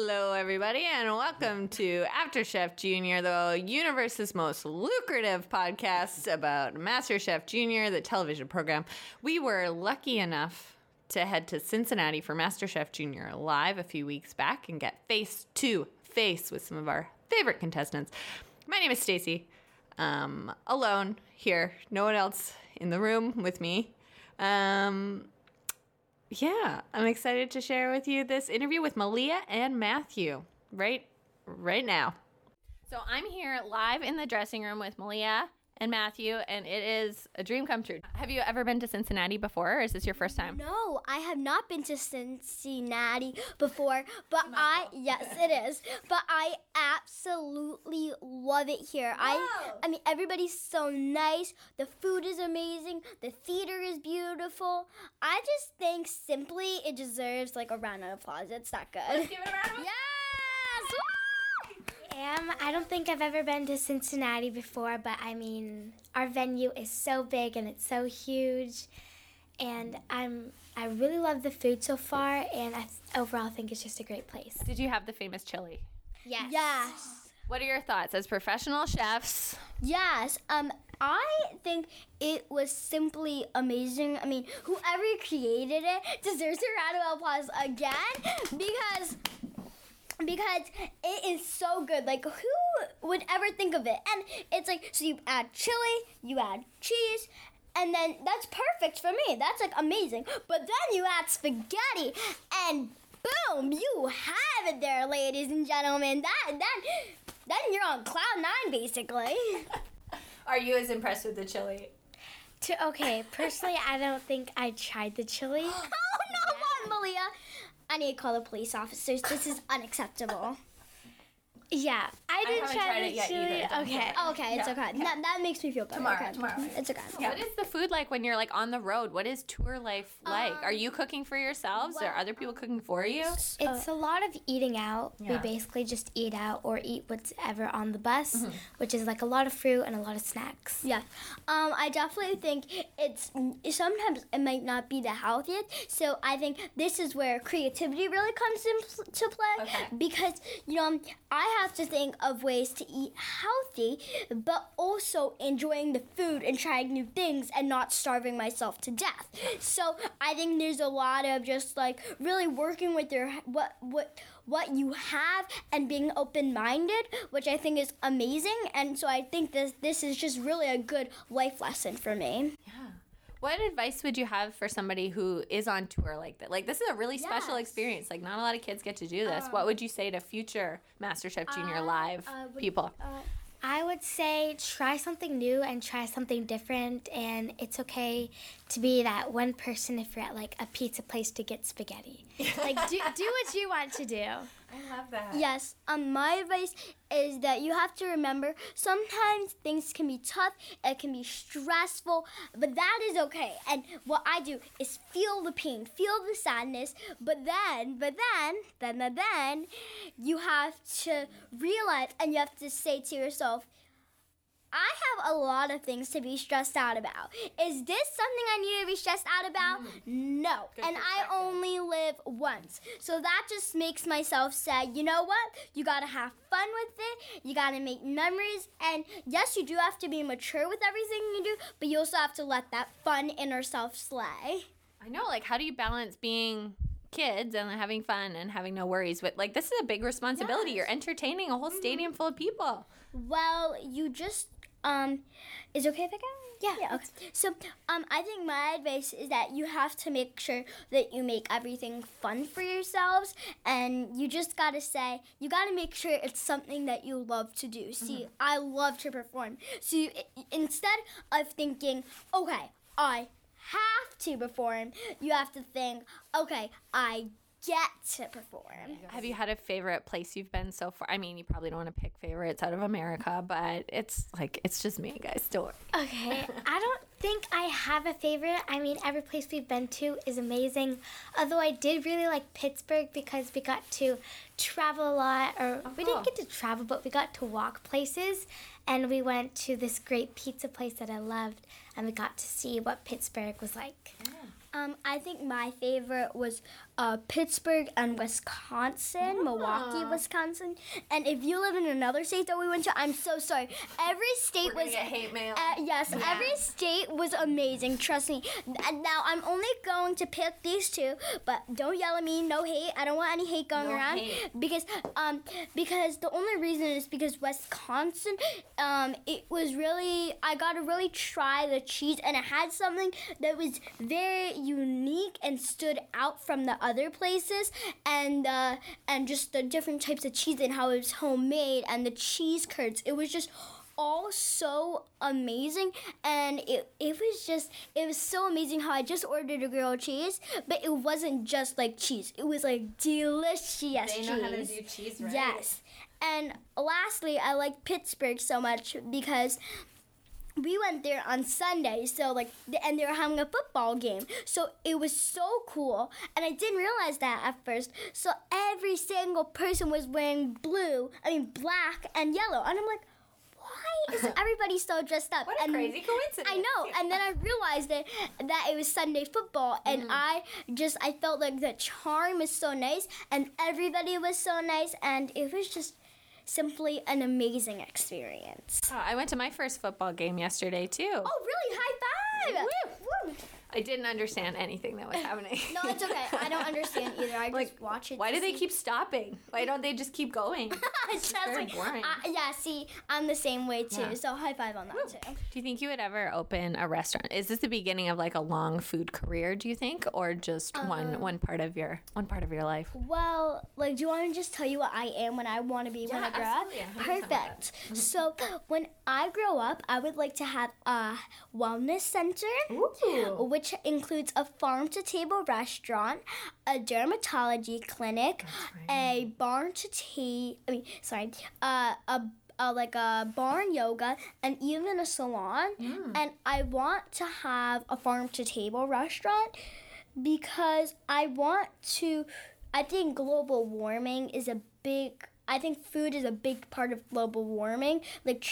Hello, everybody, and welcome to After Chef Junior, the universe's most lucrative podcast about MasterChef Junior, the television program. We were lucky enough to head to Cincinnati for MasterChef Junior live a few weeks back and get face to face with some of our favorite contestants. My name is Stacy. Um, alone here, no one else in the room with me. Um, yeah, I'm excited to share with you this interview with Malia and Matthew right right now. So I'm here live in the dressing room with Malia and Matthew, and it is a dream come true. Have you ever been to Cincinnati before, or is this your first time? No, I have not been to Cincinnati before, but I yes, it is. But I absolutely love it here. I I mean everybody's so nice. The food is amazing. The theater is beautiful. I just think simply it deserves like a round of applause. It's that good. Let's give it a round of applause. Yes! Woo! Um, I don't think I've ever been to Cincinnati before, but I mean, our venue is so big and it's so huge, and I'm I really love the food so far, and I overall think it's just a great place. Did you have the famous chili? Yes. Yes. What are your thoughts as professional chefs? Yes. Um, I think it was simply amazing. I mean, whoever created it deserves a round of applause again because because it is so good. Like who would ever think of it? And it's like so you add chili, you add cheese, and then that's perfect for me. That's like amazing. But then you add spaghetti and boom, you have it there, ladies and gentlemen. That then then you're on cloud nine basically. Are you as impressed with the chili? To, okay, personally, I don't think I tried the chili. oh no, what, Malia? I need to call the police officers. This is unacceptable. Yeah, I didn't haven't try, tried the it yet chili. either. Okay. Oh, okay, it's okay. That, that makes me feel better. Tomorrow, okay. tomorrow. It's okay. What is the food like when you're like on the road? What is tour life like? Are you cooking for yourselves? or other people cooking for you? It's a lot of eating out. Yeah. We basically just eat out or eat whatever on the bus, Mm-hmm. which is like a lot of fruit and a lot of snacks. Yeah, um, I definitely think it's sometimes it might not be the healthiest. So I think this is where creativity really comes into play Okay. because you know I have to think of ways to eat healthy, but also enjoying the food and trying new things and not starving myself to death. So I think there's a lot of just like really working with your what what what you have and being open minded, which I think is amazing. And so I think this this is just really a good life lesson for me. Yeah. What advice would you have for somebody who is on tour like that? Like this is a really special Yes. experience. Like not a lot of kids get to do this. what would you say to future MasterChef Junior live uh, would- people? I would say try something new and try something different, and it's okay to be that one person if you're at like a pizza place to get spaghetti. like do, do what you want to do. That. Yes, um, my advice is that you have to remember sometimes things can be tough, it can be stressful, but that is okay. And what I do is feel the pain, feel the sadness, but then, but then, then, then, then, you have to realize and you have to say to yourself, I have a lot of things to be stressed out about. Is this something I need to be stressed out about? Mm. No. Good and I only live once. So that just makes myself say, you know what? You gotta have fun with it. You gotta make memories. And yes, you do have to be mature with everything you do, but you also have to let that fun inner self slay. I know. Like, how do you balance being kids and having fun and having no worries? with like, this is a big responsibility. Yes. You're entertaining a whole mm-hmm. stadium full of people. Well, you just um is it okay if I go? Yeah, Yeah, okay. So um I think my advice is that you have to make sure that you make everything fun for yourselves and you just gotta say you gotta make sure it's something that you love to do. See, I love to perform. So you, instead of thinking, okay, I have to perform, you have to think, okay, I get to perform. Have you had a favorite place you've been so far? I mean, you probably don't want to pick favorites out of America, but it's like it's just me, guys. Don't. Okay, I don't think I have a favorite. I mean, every place we've been to is amazing. Although I did really like Pittsburgh because we got to travel a lot, or we cool. didn't get to travel, but we got to walk places. And we went to this great pizza place that I loved, and we got to see what Pittsburgh was like. Um, I think my favorite was uh, Pittsburgh and Wisconsin, Milwaukee, Ah. Wisconsin. And if you live in another state that we went to, I'm so sorry. Every state was hate mail. uh, yes, Yeah. every state was amazing. Trust me. And now I'm only going to pick these two, but don't yell at me. No hate. I don't want any hate going No around hate. because um because the only reason is because Wisconsin um it was really I got to really try the cheese and it had something that was very unique and stood out from the other places and uh and just the different types of cheese and how it was homemade and the cheese curds. It was just all so amazing and it, it was just it was so amazing how I just ordered a grilled cheese but it wasn't just like cheese it was like delicious they cheese know how to do cheese right. yes and lastly I like Pittsburgh so much because we went there on Sunday, so like, and they were having a football game, so it was so cool, and I didn't realize that at first. So every single person was wearing blue, I mean black and yellow, and I'm like, why is everybody so dressed up? What a and crazy coincidence. I know, and then I realized that that it was Sunday football, and Mm-hmm. I just I felt like the charm was so nice, and everybody was so nice, and it was just simply an amazing experience. Oh, I went to my first football game yesterday too. Oh, really? High five! Woo! I didn't understand anything that was happening. No, it's okay. I don't understand either. I just Like, watch it. Why do they keep stopping? Why don't they just keep going? it's It's very just boring. Uh, yeah, see, I'm the same way too. Yeah. So high five on that too. Do you think you would ever open a restaurant? Is this the beginning of like a long food career? Do you think, or just Uh, one one part of your one part of your life? Well, like, do you want to just tell you what I am when I want to be when I grow up? absolutely. I'm happy to tell me Perfect. So, when I grow up, I would like to have a wellness center, Ooh. which includes a farm to table restaurant, a dermatology clinic, a barn to tea. I mean, sorry, uh, a uh, like a barn yoga and even a salon. And I want to have a farm to table restaurant because I want to. I think global warming is a big. I think food is a big part of global warming, like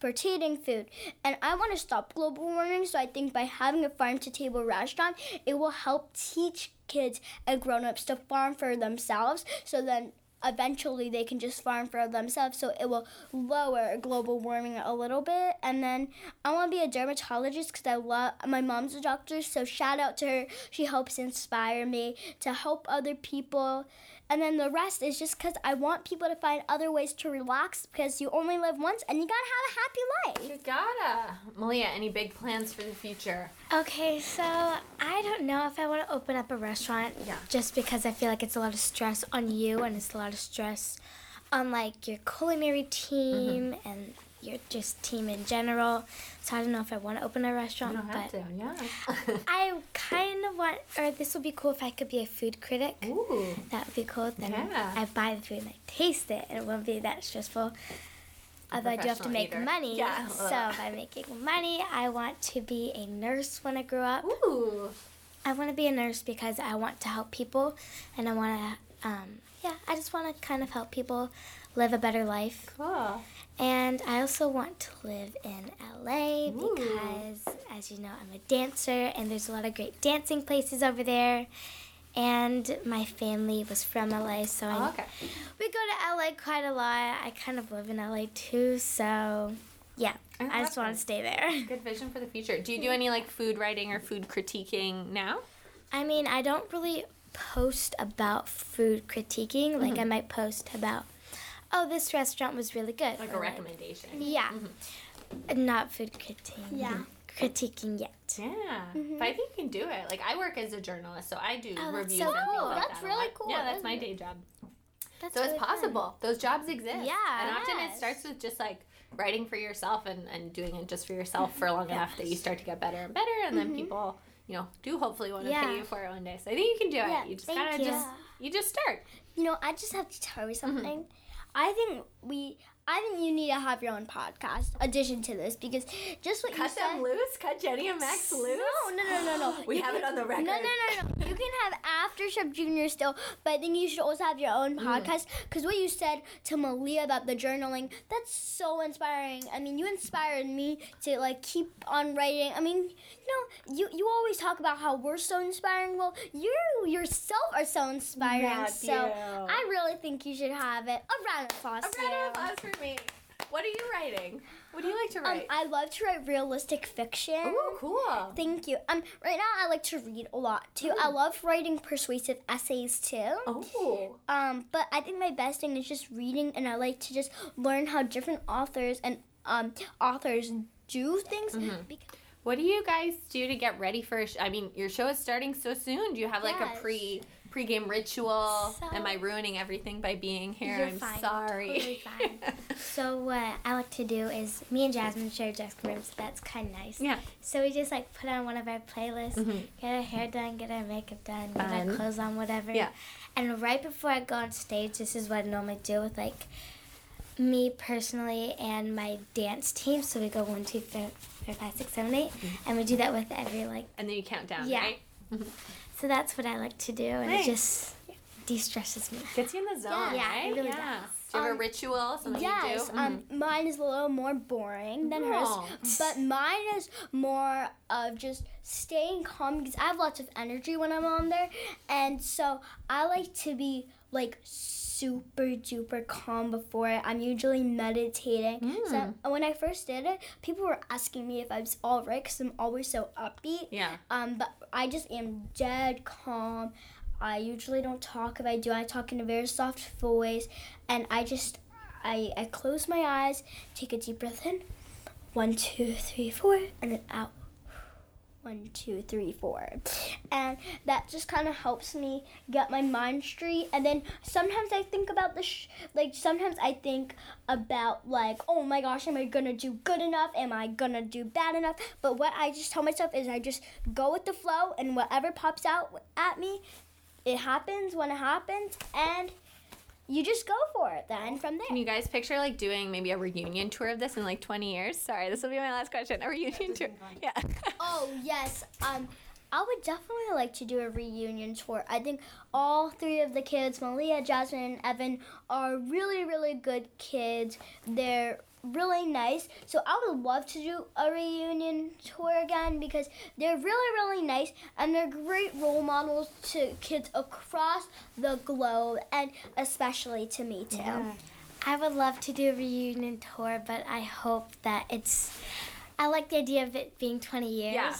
transportating food. And I want to stop global warming, so I think by having a farm to table restaurant, it will help teach kids and grown ups to farm for themselves. So then eventually they can just farm for themselves so it will lower global warming a little bit and then i want to be a dermatologist because i love my mom's a doctor so shout out to her she helps inspire me to help other people and then the rest is just because i want people to find other ways to relax because you only live once and you gotta have a happy life You gotta. Malia, any big plans for the future? Okay, so I don't know if I want to open up a restaurant Yeah. just because I feel like it's a lot of stress on you and it's a lot of stress on like your culinary team Mm-hmm. and your just team in general. So I don't know if I want to open a restaurant, You don't have but to, yeah. I kind of want or this would be cool if I could be a food critic. Ooh. That would be cool. Then Yeah. I buy the food and I taste it and it won't be that stressful. Although I do have to make eater. money. Yeah. So by making money, I want to be a nurse when I grow up. Ooh. I want to be a nurse because I want to help people, and I want to, um, yeah, I just want to kind of help people live a better life. Cool. And I also want to live in LA Ooh. because, as you know, I'm a dancer, and there's a lot of great dancing places over there. And my family was from LA, so Oh, okay. we go to LA quite a lot. I kind of live in LA too, so yeah, Oh, I just want to stay there. Good vision for the future. Do you do any like food writing or food critiquing now? I mean, I don't really post about food critiquing. Like, mm-hmm. I might post about, oh, this restaurant was really good. Like or a recommendation. Yeah. Mm-hmm. Not food critiquing. Yeah. Critiquing yet. Yeah, mm-hmm. but I think you can do it. Like I work as a journalist, so I do Oh, that's reviews so cool. like That's that really cool, Yeah, that's my it? day job. That's So really it's fun. possible. Those jobs exist. Yeah. And often it starts with just like writing for yourself and, and doing it just for yourself for long enough that you start to get better and better and then mm-hmm. people, you know, do hopefully want to Yeah. pay you for it one day. So I think you can do Yeah, it. You just thank gotta you. just you just start. You know, I just have to tell you Mm-hmm. I think we, I think you need to have your own podcast addition to this because just what you said. Cut them loose. Cut Jenny and Max loose. No, no, no, no, no. We You have can- it on the record. No, no, no, no. You can have After Chef Junior still, but I think you should also have your own Mm. podcast because what you said to Malia about the journaling, that's so inspiring. I mean, you inspired me to like keep on writing. I mean, you know, you you always talk about how we're so inspiring. Well, you yourself are so inspiring. So. I really think you should have it. A round of applause. A round of applause for me. What are you writing? What do you like to Um, write? I love to write realistic fiction. Ooh, cool. Thank you. Um, right now I like to read a lot too. I love writing persuasive essays too. Oh. Um, but I think my best thing is just reading, and I like to just learn how different authors and um authors do things. Bec- What do you guys do to get ready for? A sh- I mean, your show is starting so soon. Do you have like Yes. a pre pre-game ritual? So- Am I ruining everything by being here? I'm fine. sorry. Totally fine. So what I like to do is me and Jasmine share dressing rooms. so that's kind of nice. yeah. So we just like put on one of our playlists, mm-hmm. get our hair done, get our makeup done, get our clothes on, whatever. Yeah. And right before I go on stage, this is what I normally do with like me personally and my dance team. So we go one, two, three, four, five, six, seven, eight, and we do that with every like. And then you count down, Yeah. right? So that's what I like to do, and Nice. it just de-stresses me. Gets you in the zone, Yeah, right? it really yeah. does. Do you have a Um, ritual? Something yes. you do? Um, mine is a little more boring than hers, but mine is more of just staying calm because I have lots of energy when I'm on there, and so I like to be like super duper calm before it. I'm usually meditating. So when I first did it, people were asking me if I was all right because I'm always so upbeat. Yeah. Um, but I just am dead calm. I usually don't talk. If I do, I talk in a very soft voice, and I just, I, I close my eyes, take a deep breath in, one, two, three, four, and then out. One, two, three, four, and that just kind of helps me get my mind straight. And then sometimes I think about the, sh- like sometimes I think about like, oh my gosh, am I gonna do good enough? Am I gonna do bad enough? But what I just tell myself is I just go with the flow, and whatever pops out at me, it happens when it happens, and you just go for it. Then from there. Can you guys picture like doing maybe a reunion tour of this in like 20 years? Sorry, this will be my last question. A reunion tour. Yeah. Oh yes. Um, I would definitely like to do a reunion tour. I think all three of the kids, Malia, Jasmine, and Evan, are really, really good kids. They're really nice. So I would love to do a reunion tour again because they're really, really nice and they're great role models to kids across the globe and especially to me too. I would love to do a reunion tour, but I hope that it's. I like the idea of it being 20 years. Yeah.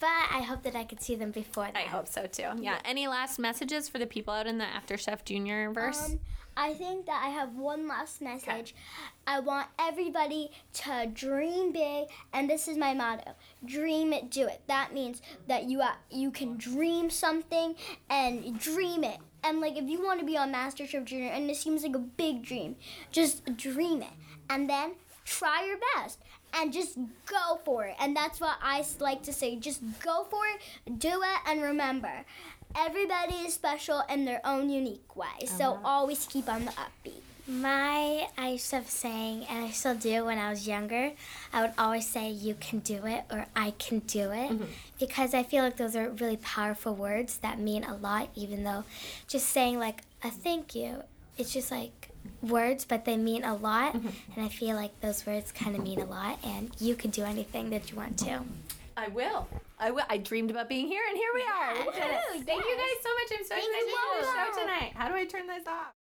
But I hope that I could see them before that. I hope so too. Yeah. Any last messages for the people out in the After Chef Junior verse? Um, I think that I have one last message. I want everybody to dream big, and this is my motto: dream it, do it. That means that you uh, you can dream something and dream it. And like if you want to be on MasterChef Junior, and it seems like a big dream, just dream it, and then try your best and just go for it. And that's what I like to say: just go for it, do it, and remember. Everybody is special in their own unique way, so uh-huh. always keep on the upbeat. My, I used to saying, and I still do when I was younger. I would always say, You can do it, or I can do it. Mm-hmm. Because I feel like those are really powerful words that mean a lot, even though just saying, like, a thank you, it's just like words, but they mean a lot. Mm-hmm. And I feel like those words kind of mean a lot, and you can do anything that you want to. I will. I will. I dreamed about being here, and here we are. We did it. Thank you guys so much. I'm so Thank excited you. to do the show tonight. How do I turn this off?